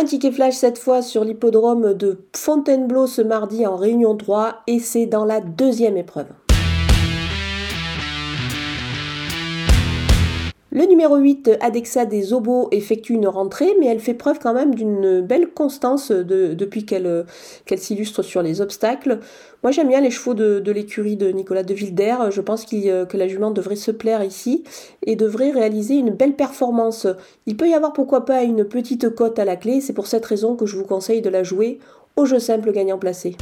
Un ticket flash cette fois sur l'hippodrome de Fontainebleau ce mardi en Réunion 3 et c'est dans la deuxième épreuve. Le numéro 8, Adexa des Obos, effectue une rentrée, mais elle fait preuve quand même d'une belle constance depuis qu'elle s'illustre sur les obstacles. Moi j'aime bien les chevaux de, l'écurie de Nicolas de Wilder, je pense que la jument devrait se plaire ici et devrait réaliser une belle performance. Il peut y avoir pourquoi pas une petite cote à la clé, c'est pour cette raison que je vous conseille de la jouer au jeu simple gagnant placé.